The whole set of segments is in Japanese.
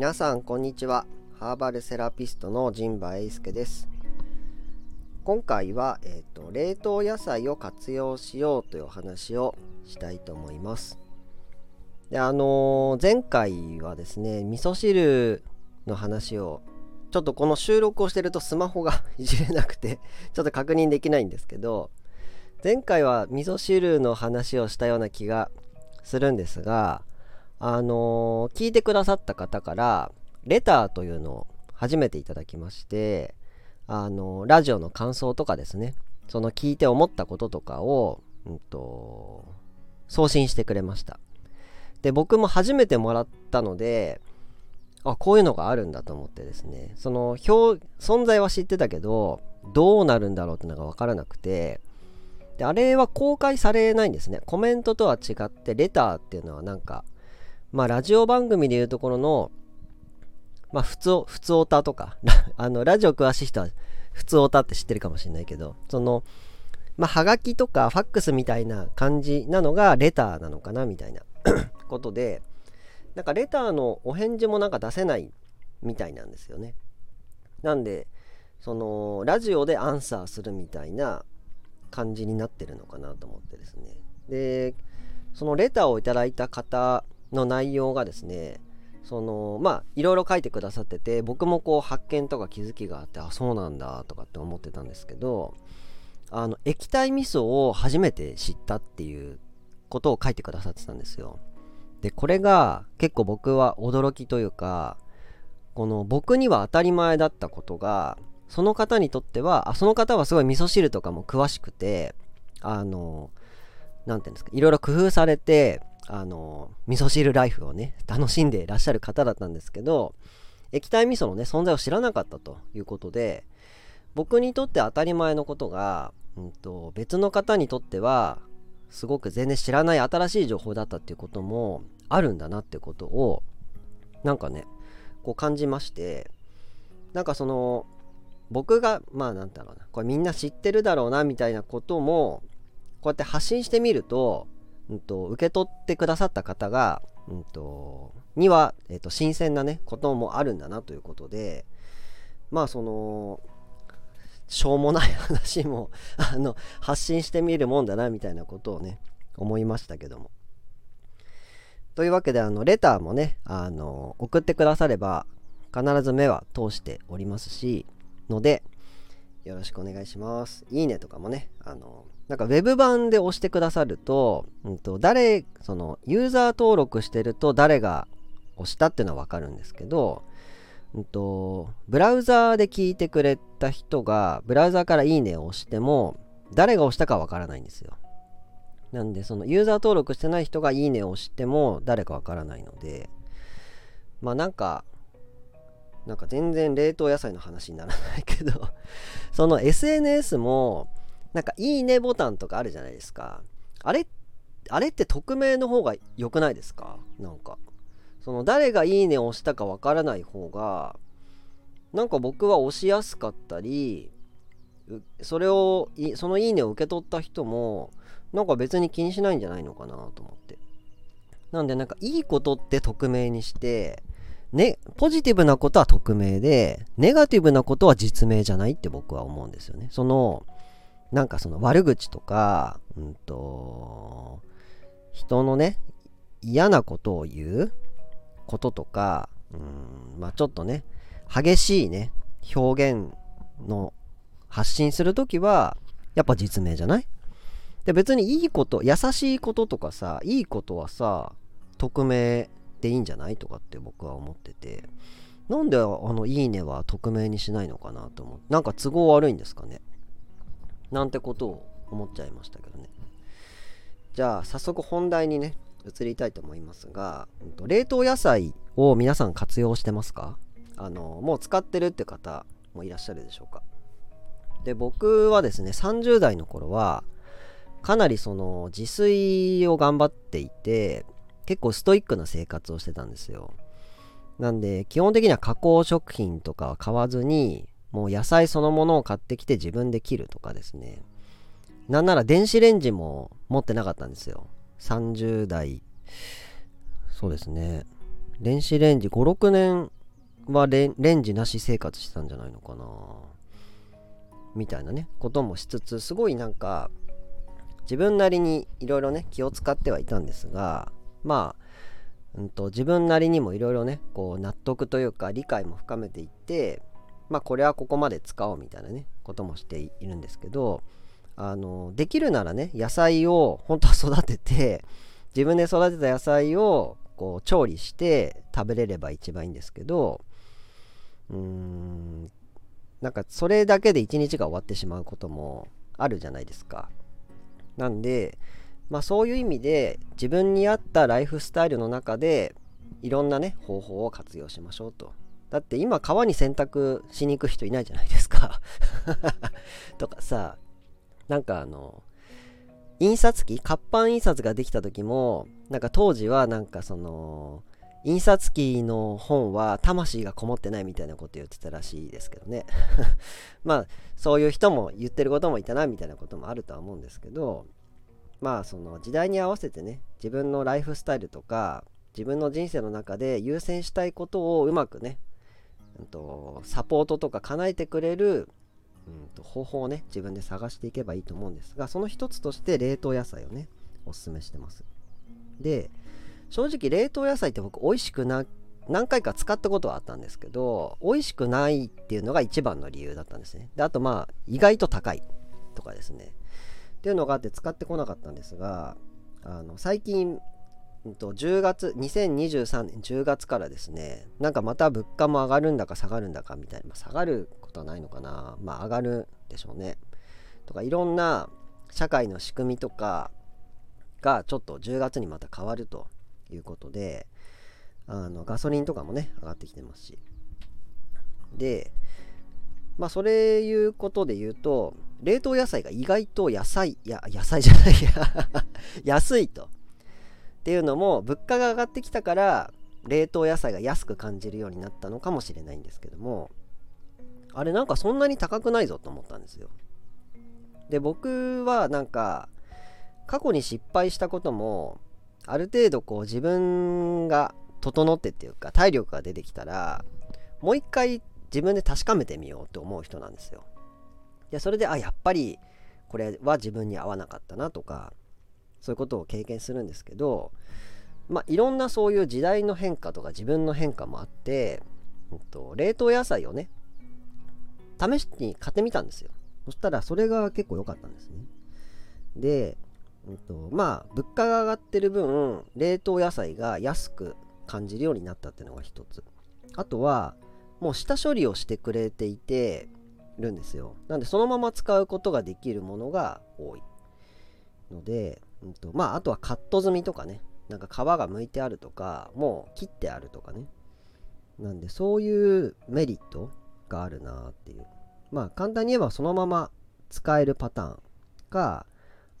皆さんこんにちは。ハーバルセラピストの陣馬英介です。今回は、えーと、冷凍野菜を活用しようというお話をしたいと思います。であのー、前回はですね味噌汁の話をちょっとこの収録をしてるとスマホが いじれなくてちょっと確認できないんですけど前回は味噌汁の話をしたような気がするんですがあの、聞いてくださった方からレターというのを初めていただきましてあの、ラジオの感想とかですねその聞いて思ったこととかを、うんと、送信してくれました。で僕も初めてもらったのであこういうのがあるんだと思ってですねその表存在は知ってたけどどうなるんだろうってのが分からなくてであれは公開されないんですね。コメントとは違ってレターっていうのはなんかまあ、ラジオ番組でいうところの、まあ、普通、普通オタとか、あの、ラジオ詳しい人は、普通オタって知ってるかもしれないけど、その、まあ、はがきとかファックスみたいな感じなのがレターなのかなみたいな ことで、なんかレターのお返事もなんか出せないみたいなんですよね。なんで、その、ラジオでアンサーするみたいな感じになってるのかなと思ってですね。で、そのレターをいただいた方の内容がですねそのまあいろいろ書いてくださってて僕もこう発見とか気づきがあってあそうなんだとかって思ってたんですけどあの液体味噌を初めて知ったっていうことを書いてくださってたんですよ。でこれが結構僕は驚きというかこの僕には当たり前だったことがその方にとってはあその方はすごい味噌汁とかも詳しくてあの何て言うんですかいろいろ工夫されてあの味噌汁ライフをね楽しんでいらっしゃる方だったんですけど液体味噌のね存在を知らなかったということで僕にとって当たり前のことが、うんと、別の方にとってはすごく全然知らない新しい情報だったっていうこともあるんだなってことをなんかねこう感じましてなんかその僕がまあなんだろうなこれみんな知ってるだろうなみたいなこともこうやって発信してみるとうんと、受け取ってくださった方が、うんと、には、えっと、新鮮なね、こともあるんだなということで、まあ、その、しょうもない 話もあの、発信してみるもんだな、みたいなことをね、思いましたけども。というわけで、あの、レターもね、あの、送ってくだされば、必ず目は通しておりますし、ので、よろしくお願いします。いいねとかもね、あの、なんか Web 版で押してくださると、うんと、誰、その、ユーザー登録してると誰が押したっていうのはわかるんですけど、うんと、ブラウザーで聞いてくれた人が、ブラウザーからいいねを押しても、誰が押したかわからないんですよ。なんで、その、ユーザー登録してない人がいいねを押しても、誰かわからないので、まあなんか、なんか全然冷凍野菜の話にならないけどその SNS も、なんかいいねボタンとかあるじゃないですか。あれ、あれって匿名の方が良くないですか？なんか。その誰がいいねを押したかわからない方が、なんか僕は押しやすかったり、それを、そのいいねを受け取った人も、なんか別に気にしないんじゃないのかなと思って。なんでなんかいいことって匿名にして、ね、ポジティブなことは匿名で、ネガティブなことは実名じゃないって僕は思うんですよね。その、なんかその悪口とか、うんと、人のね、嫌なことを言うこととか、うん、まあちょっとね、激しいね、表現の発信するときは、やっぱ実名じゃない？で別にいいこと、優しいこととかさ、いいことはさ、匿名でいいんじゃないとかって僕は思ってて、なんであのいいねは匿名にしないのかなと思って、なんか都合悪いんですかね？なんてことを思っちゃいましたけどね。じゃあ早速本題にね移りたいと思いますが、冷凍野菜を皆さん活用してますか？あのもう使ってるって方もいらっしゃるでしょうか？で僕はですね30代の頃はかなりその自炊を頑張っていて結構ストイックな生活をしてたんですよ。なんで基本的には加工食品とかは買わずにもう野菜そのものを買ってきて自分で切るとかですね。なんなら電子レンジも持ってなかったんですよ。30代、そうですね。電子レンジ5、6年はレンジなし生活してたんじゃないのかなみたいなね、こともしつつ、すごいなんか、自分なりにいろいろね、気を使ってはいたんですが、まあ、うんと、自分なりにもいろいろね、こう納得というか理解も深めていって、まあこれはここまで使おうみたいなね、こともしているんですけど、あの、できるならね、野菜を 本当は育てて、自分で育てた野菜をこう調理して食べれれば一番いいんですけど、うーん、なんかそれだけで一日が終わってしまうこともあるじゃないですか。なんで、まあそういう意味で自分に合ったライフスタイルの中でいろんなね方法を活用しましょうと。だって今川に洗濯しに行く人いないじゃないですか。とかさ、なんかあの、印刷機活版印刷ができた時も、なんか当時はなんかその、印刷機の本は魂がこもってないみたいなこと言ってたらしいですけどね。まあそういう人も言ってることもいたなみたいなこともあるとは思うんですけどまあその時代に合わせてね自分のライフスタイルとか自分の人生の中で優先したいことをうまくね、うんと、サポートとか叶えてくれる、うんと、方法をね自分で探していけばいいと思うんですがその一つとして冷凍野菜をねおすすめしてます。で正直冷凍野菜って僕美味しくな何回か使ったことはあったんですけど美味しくないっていうのが一番の理由だったんですね。であとまあ意外と高いとかですね。っていうのがあって使ってこなかったんですがあの最近と10月2023年10月からですねなんかまた物価も上がるんだか下がるんだかみたいな、まあ、下がることはないのかな。まあ上がるでしょうね。とかいろんな社会の仕組みとかがちょっと10月にまた変わるということであのガソリンとかもね上がってきてますし。でまあそれいうことで言うと冷凍野菜が意外と野菜や野菜じゃないや。安いと。っていうのも物価が上がってきたから冷凍野菜が安く感じるようになったのかもしれないんですけどもあれなんかそんなに高くないぞと思ったんですよで僕はなんか過去に失敗したこともある程度こう自分が整ってっていうか体力が出てきたらもう一回自分で確かめてみようって思う人なんですよ。でそれであやっぱりこれは自分に合わなかったなとかそういうことを経験するんですけどまあいろんなそういう時代の変化とか自分の変化もあって、えっと、冷凍野菜をね試しに買ってみたんですよ。そしたらそれが結構良かったんですね。でうんと、まあ物価が上がってる分冷凍野菜が安く感じるようになったっていうのが一つあとはもう下処理をしてくれていてるんですよなんでそのまま使うことができるものが多いので、うんと、まああとはカット済みとかねなんか皮が剥いてあるとかもう切ってあるとかねなんでそういうメリットがあるなっていうまあ簡単に言えばそのまま使えるパターンか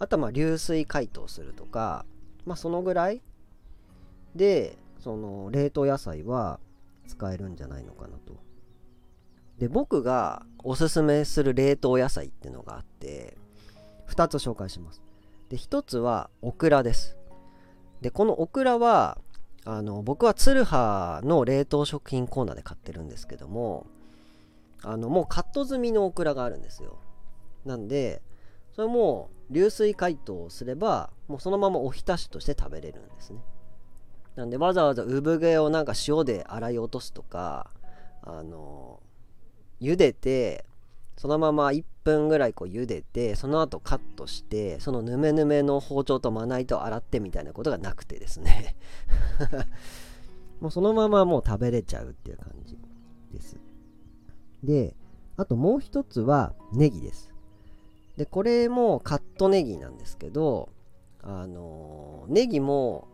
あとはま流水解凍するとか、まあそのぐらいで、その冷凍野菜は使えるんじゃないのかなと。で、僕がおすすめする冷凍野菜っていうのがあって、2つ紹介します。で、1つはオクラです。で、このオクラは、あの僕はツルハの冷凍食品コーナーで買ってるんですけどもあのもうカット済みのオクラがあるんですよなんでそれも流水解凍すればもうそのままおひたしとして食べれるんですねなんでわざわざ産毛をなんか塩で洗い落とすとかあの茹でてそのまま1分ぐらいこう茹でてその後カットしてそのヌメヌメの包丁とまな板を洗ってみたいなことがなくてですね。もうそのままもう食べれちゃうっていう感じです。であともう一つはネギです。でこれもカットネギなんですけどあのネギも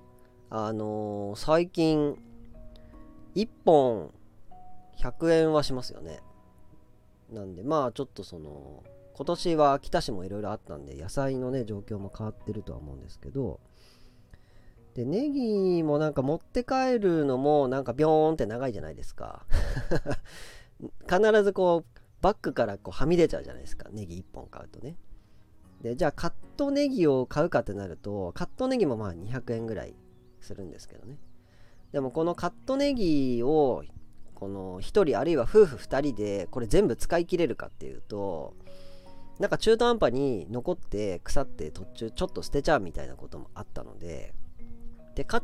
あの最近1本100円はしますよね。なんでまあちょっとその今年は秋田市もいろいろあったんで野菜のね状況も変わってるとは思うんですけどでネギもなんか持って帰るのもなんかビョーンって長いじゃないですか。必ずこうバッグからこうはみ出ちゃうじゃないですか。ネギ1本買うとね。でじゃあカットネギを買うかってなるとカットネギもまあ200円ぐらいするんですけどね。でもこのカットネギをこの1人あるいは夫婦2人でこれ全部使い切れるかっていうとなんか中途半端に残って腐って途中ちょっと捨てちゃうみたいなこともあったのででか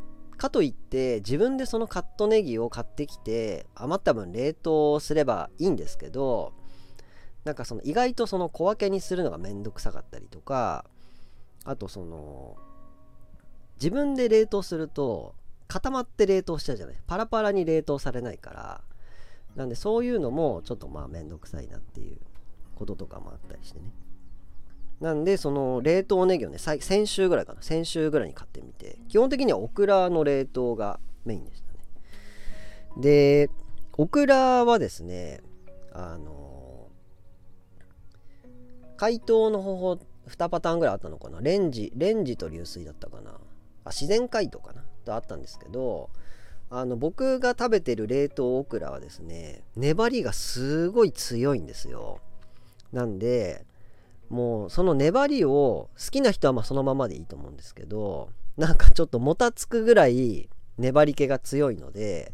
といって自分でそのカットネギを買ってきて余った分冷凍すればいいんですけどなんかその意外とその小分けにするのがめんどくさかったりとかあとその自分で冷凍すると固まって冷凍しちゃうじゃない。パラパラに冷凍されないから。なんでそういうのもちょっとまあめんどくさいなっていうこととかもあったりしてね。なんでその冷凍ネギをね先週ぐらいかな。先週ぐらいに買ってみて。基本的にはオクラの冷凍がメインでしたね。でオクラはですねあの解凍の方法2パターンぐらいあったのかな。レンジレンジと流水だったかな。あ自然解凍かな。とあったんですけどあの僕が食べてる冷凍オクラはですね粘りがすごい強いんですよ。なんでもうその粘りを好きな人はまそのままでいいと思うんですけどなんかちょっともたつくぐらい粘り気が強いので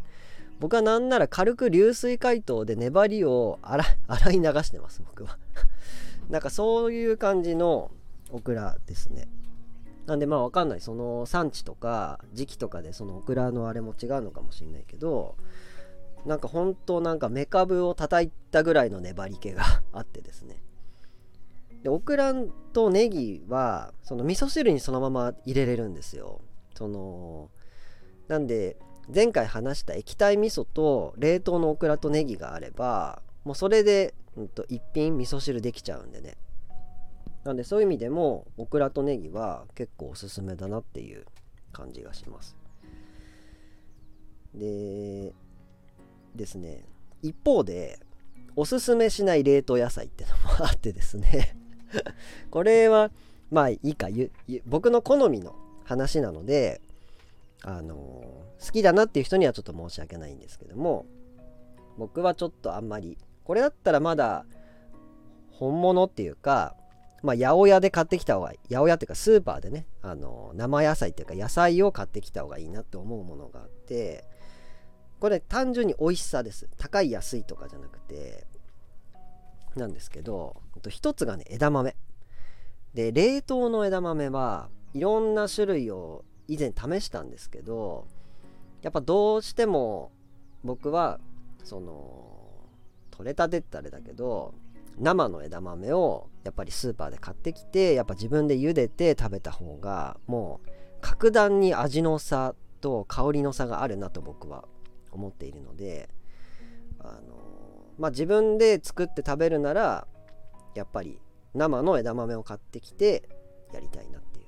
僕はなんなら軽く流水解凍で粘りを 洗い流してます僕は。なんかそういう感じのオクラですね。なんでまあわかんない。その産地とか時期とかでそのオクラのあれも違うのかもしれないけどなんか本当なんかメカブを叩いたぐらいの粘り気が あってですね。でオクラとネギはその味噌汁にそのまま入れれるんですよ。そのなんで前回話した液体味噌と冷凍のオクラとネギがあればもうそれで、うんと、一品味噌汁できちゃうんでね。なんでそういう意味でもオクラとネギは結構おすすめだなっていう感じがします。でですね一方でおすすめしない冷凍野菜ってのもあってですね。これはまあいいか僕の好みの話なのであの、好きだなっていう人にはちょっと申し訳ないんですけども僕はちょっとあんまりこれだったらまだ本物っていうかまあ、八百屋で買ってきた方がいい。八百屋っていうかスーパーでね、あの、生野菜っていうか野菜を買ってきた方がいいなって思うものがあって、これ単純に美味しさです。高い安いとかじゃなくて、なんですけど、一つがね、枝豆。で、冷凍の枝豆はいろんな種類を以前試したんですけど、やっぱどうしても僕は、その、取れたてってあれだけど、生の枝豆をやっぱりスーパーで買ってきてやっぱ自分で茹でて食べた方がもう格段に味の差と香りの差があるなと僕は思っているのであのまあ自分で作って食べるならやっぱり生の枝豆を買ってきてやりたいなっていう。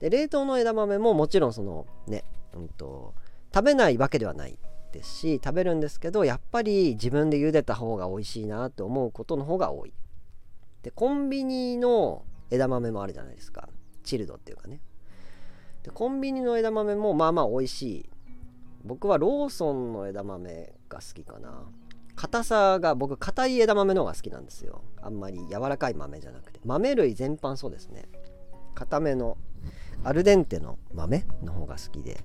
で冷凍の枝豆ももちろんそのね、うんと食べないわけではない。ですし食べるんですけどやっぱり自分で茹でた方が美味しいなって思うことの方が多い。でコンビニの枝豆もあるじゃないですか。チルドっていうかね。でコンビニの枝豆もまあまあ美味しい。僕はローソンの枝豆が好きかな。硬さが僕硬い枝豆の方が好きなんですよ。あんまり柔らかい豆じゃなくて。豆類全般そうですね。硬めのアルデンテの豆の方が好きで。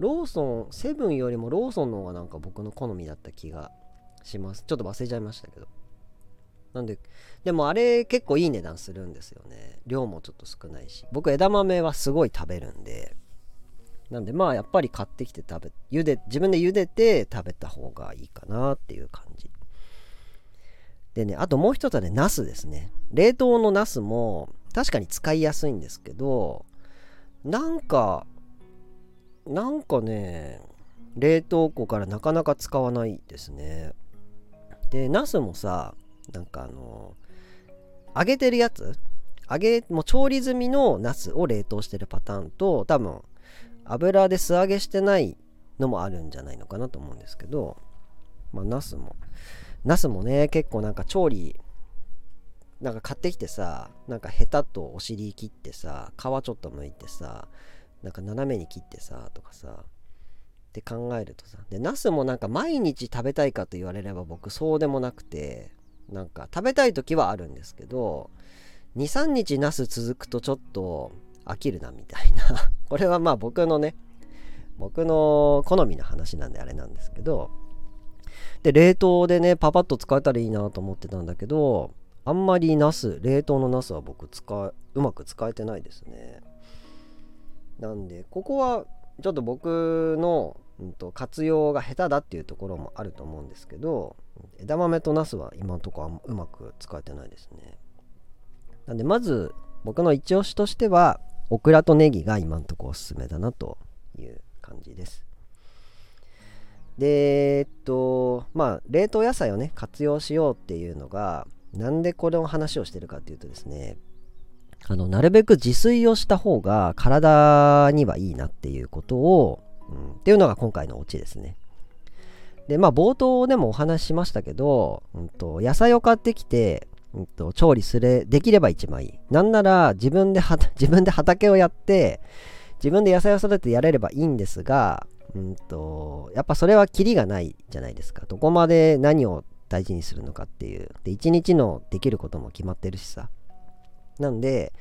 ローソンセブンよりもローソンの方がなんか僕の好みだった気がします。ちょっと忘れちゃいましたけど。なんででもあれ結構いい値段するんですよね。量もちょっと少ないし。僕枝豆はすごい食べるんで。なんでまあやっぱり買ってきて食べ茹で自分で茹でて食べた方がいいかなっていう感じ。でねあともう一つはねナスですね。冷凍のナスも確かに使いやすいんですけどなんかなんかね、冷凍庫からなかなか使わないですね。で、ナスもさ、なんかあの、揚げてるやつ？揚げ、もう調理済みのナスを冷凍してるパターンと、多分、油で素揚げしてないのもあるんじゃないのかなと思うんですけど、まあ、ナスも、ナスもね、結構なんか調理、なんか買ってきてさ、なんかヘタとお尻切ってさ、皮ちょっと剥いてさ、なんか斜めに切ってさとかさって考えるとさでナスもなんか毎日食べたいかと言われれば僕そうでもなくてなんか食べたい時はあるんですけど23日ナス続くとちょっと飽きるなみたいな。これはまあ僕のね僕の好みの話なんであれなんですけどで冷凍でねパパッと使えたらいいなと思ってたんだけどあんまりナス冷凍のナスは僕使うまく使えてないですね。なんでここはちょっと僕の、うんと、活用が下手だっていうところもあると思うんですけど枝豆とナスは今のところうまく使えてないですね。なんでまず僕の一押しとしてはオクラとネギが今のところおすすめだなという感じです。でえっとまあ冷凍野菜をね活用しようっていうのがなんでこれの話をしてるかっていうとですねあのなるべく自炊をした方が体にはいいなっていうことを、うん、っていうのが今回のオチですね。でまあ冒頭でもお話ししましたけど、うんと、野菜を買ってきて、うんと、調理すれできれば一番いいなんなら自分で 自分で畑をやって自分で野菜を育ててやれればいいんですがうんとやっぱそれはキリがないじゃないですか。どこまで何を大事にするのかっていう。で一日のできることも決まってるしさ。なんで、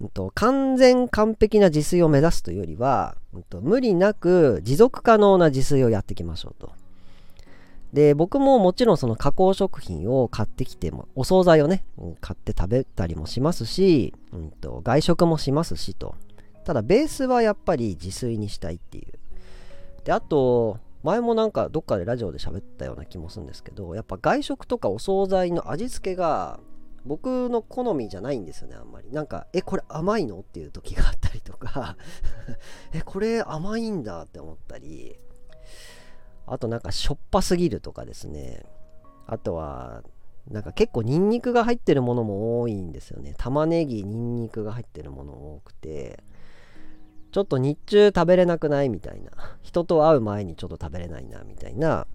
うんと、完全完璧な自炊を目指すというよりは、うんと、無理なく持続可能な自炊をやっていきましょうと。で、僕ももちろんその加工食品を買ってきても、お惣菜をね、買って食べたりもしますし、うんと、外食もしますしと。ただ、ベースはやっぱり自炊にしたいっていう。で、あと、前もなんかどっかでラジオで喋ったような気もするんですけど、やっぱ外食とかお惣菜の味付けが僕の好みじゃないんですよねあんまり。なんかえこれ甘いの？っていう時があったりとか。えこれ甘いんだって思ったり。あとなんかしょっぱすぎるとかですね。あとはなんか結構ニンニクが入ってるものも多いんですよね。玉ねぎニンニクが入ってるもの多くて。ちょっと日中食べれなくないみたいな。人と会う前にちょっと食べれないなみたいな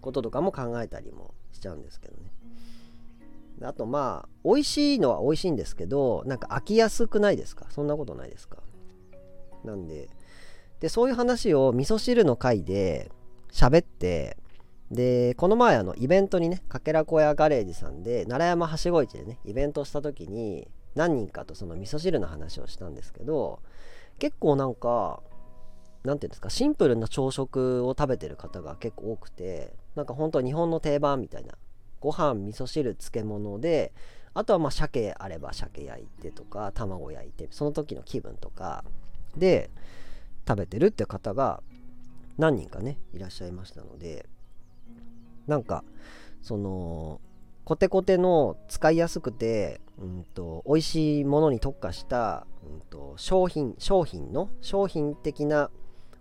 こととかも考えたりもしちゃうんですけどね。あとまあ美味しいのは美味しいんですけどなんか飽きやすくないですか？そんなことないですか？なんででそういう話を味噌汁の回で喋ってでこの前あのイベントにねかけら小屋ガレージさんで奈良山はしご市でねイベントした時に何人かとその味噌汁の話をしたんですけど結構なんか何ていうんですかシンプルな朝食を食べてる方が結構多くてなんか本当日本の定番みたいなご飯味噌汁漬物であとはまあ鮭あれば鮭焼いてとか卵焼いてその時の気分とかで食べてるって方が何人かねいらっしゃいましたのでなんかそのコテコテの使いやすくて、うんと、美味しいものに特化した、うんと商品商品の商品的な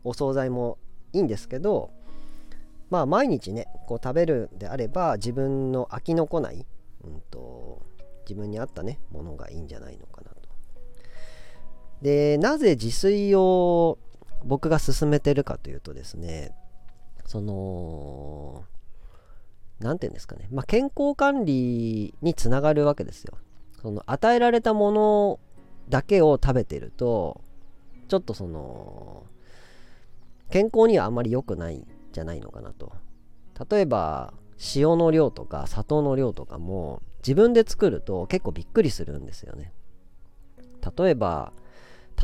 お惣菜もいいんですけどまあ毎日ねこう食べるであれば自分の飽きのこない、うんと、自分に合ったねものがいいんじゃないのかなと。でなぜ自炊を僕が勧めてるかというとですねその何て言うんですかね、まあ、健康管理につながるわけですよ。その与えられたものだけを食べてるとちょっとその健康にはあまり良くないじゃないのかなと。例えば塩の量とか砂糖の量とかも自分で作ると結構びっくりするんですよね。例えば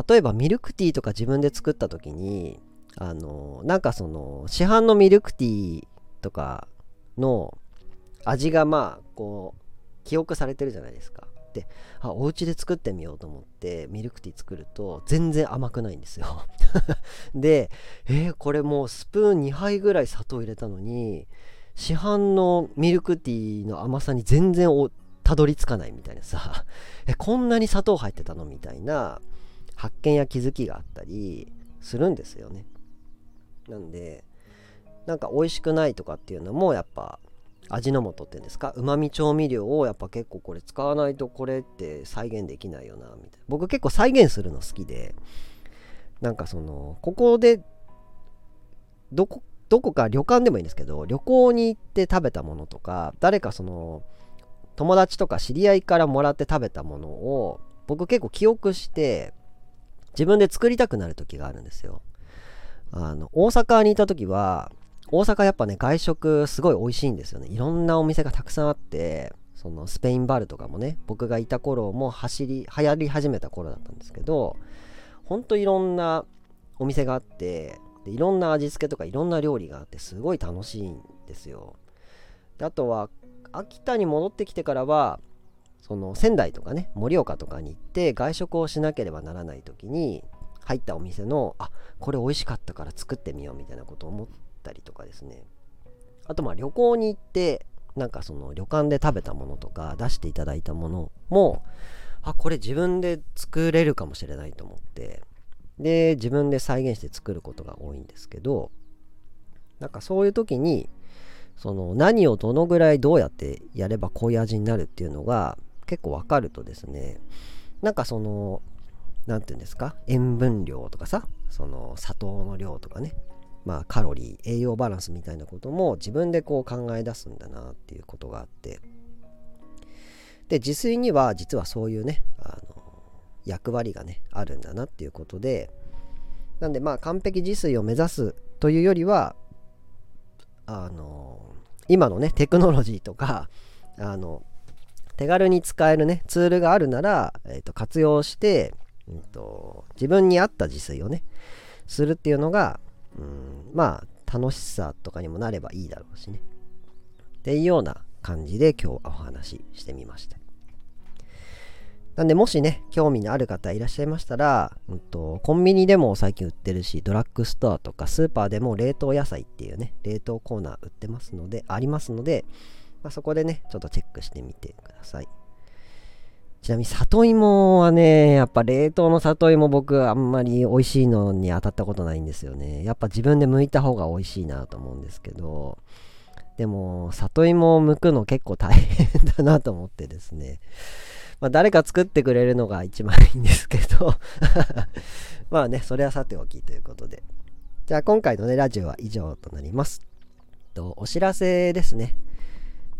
例えばミルクティーとか自分で作った時にあのなんかその市販のミルクティーとかの味がまあこう記憶されてるじゃないですか。であお家で作ってみようと思ってミルクティー作ると全然甘くないんですよ。でえー、これもうスプーン2杯ぐらい砂糖入れたのに市販のミルクティーの甘さに全然たどり着かないみたいなさ。えこんなに砂糖入ってたのみたいな発見や気づきがあったりするんですよね。なんでなんか美味しくないとかっていうのもやっぱ味の素っていうんですか？うまみ調味料をやっぱ結構これ使わないとこれって再現できないよなみたいな。僕結構再現するの好きでなんかそのここでどこどこか旅館でもいいんですけど旅行に行って食べたものとか誰かその友達とか知り合いからもらって食べたものを僕結構記憶して自分で作りたくなる時があるんですよ。あの大阪にいた時は大阪やっぱね、外食すごい美味しいんですよね。いろんなお店がたくさんあって、そのスペインバルとかもね、僕がいた頃も走り、流行り始めた頃だったんですけど、ほんといろんなお店があって、でいろんな味付けとかいろんな料理があってすごい楽しいんですよであとは秋田に戻ってきてからはその仙台とかね盛岡とかに行って外食をしなければならない時に入ったお店のあこれ美味しかったから作ってみようみたいなことを思ったりとかですね。あとまあ旅行に行ってなんかその旅館で食べたものとか出していただいたものもあこれ自分で作れるかもしれないと思ってで自分で再現して作ることが多いんですけどなんかそういう時にその何をどのぐらいどうやってやればこういう味になるっていうのが結構わかるとですねなんかその何て言うんですか？塩分量とかさその砂糖の量とかね。まあカロリー栄養バランスみたいなことも自分でこう考え出すんだなっていうことがあって。で自炊には実はそういうねあの役割がねあるんだなっていうことで。なんでまあ完璧自炊を目指すというよりはあの今のねテクノロジーとかあの手軽に使えるねツールがあるなら、えー、と活用して、うんと、自分に合った自炊をねするっていうのが、うん、まあ楽しさとかにもなればいいだろうしね。っていうような感じで今日はお話ししてみました。なんでもしね興味のある方いらっしゃいましたら、うんと、コンビニでも最近売ってるしドラッグストアとかスーパーでも冷凍野菜っていうね冷凍コーナー売ってますのでありますのでまあ、そこでね、ちょっとチェックしてみてください。ちなみに里芋はね、やっぱ冷凍の里芋僕あんまり美味しいのに当たったことないんですよね。やっぱ自分で剥いた方が美味しいなと思うんですけど、でも里芋を剥くの結構大変だなと思ってですね。まあ誰か作ってくれるのが一番いいんですけど まあね、それはさておきということで。じゃあ今回のね、ラジオは以上となります。とお知らせですね。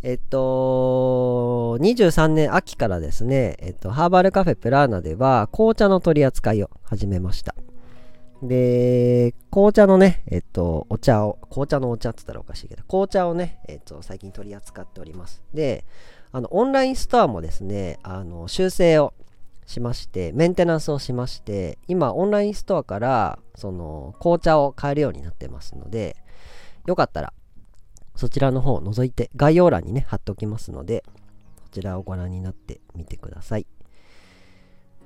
えっと、23年秋からですね、えっと、ハーバルカフェプラーナでは紅茶の取り扱いを始めました。で、紅茶のね、えっと、お茶を、紅茶のお茶って言ったらおかしいけど、紅茶をね、えっと、最近取り扱っております。で、あの、オンラインストアもですね、あの、修正をしまして、メンテナンスをしまして、今、オンラインストアから、その、紅茶を買えるようになってますので、よかったら、そちらの方を覗いて概要欄にね貼っておきますのでこちらをご覧になってみてください。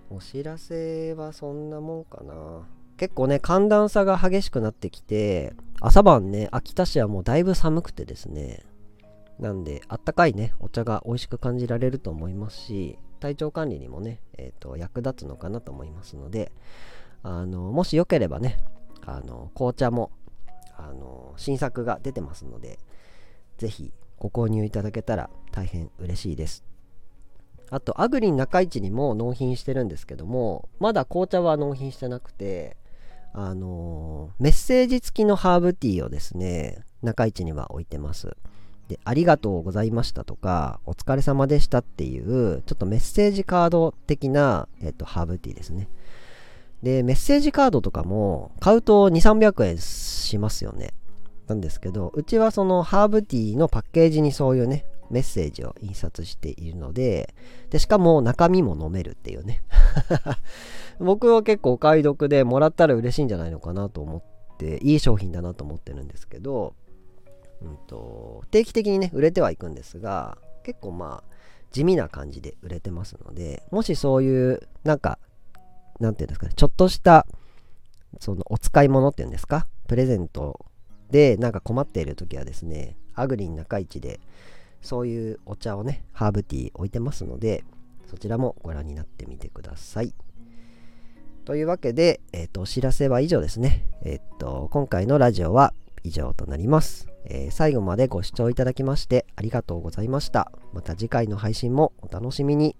お知らせはそんなもんかな。結構ね寒暖差が激しくなってきて朝晩ね秋田市はもうだいぶ寒くてですね。なんであったかいねお茶が美味しく感じられると思いますし体調管理にもね、えーと、役立つのかなと思いますのであのもしよければねあの紅茶もあの新作が出てますのでぜひご購入いただけたら大変嬉しいです。あと、アグリン中市にも納品してるんですけども、まだ紅茶は納品してなくて、あの、メッセージ付きのハーブティーをですね、中市には置いてます。で、ありがとうございましたとか、お疲れ様でしたっていう、ちょっとメッセージカード的な、えっと、ハーブティーですね。で、メッセージカードとかも買うと2、300円しますよね。なんですけど、うちはそのハーブティーのパッケージにそういうね、メッセージを印刷しているので、で、しかも中身も飲めるっていうね。僕は結構お買い得でもらったら嬉しいんじゃないのかなと思って、いい商品だなと思ってるんですけど、うんと、定期的にね、売れてはいくんですが、結構まあ、地味な感じで売れてますので、もしそういう、なんか、なんていうんですかね、ちょっとした、そのお使い物っていうんですか、プレゼントでなんか困っている時はですねアグリン中市でそういうお茶をねハーブティー置いてますのでそちらもご覧になってみてください。というわけで、えっ、ー、とお知らせは以上ですね。えっ、ー、と今回のラジオは以上となります、えー、最後までご視聴いただきましてありがとうございました。また次回の配信もお楽しみに。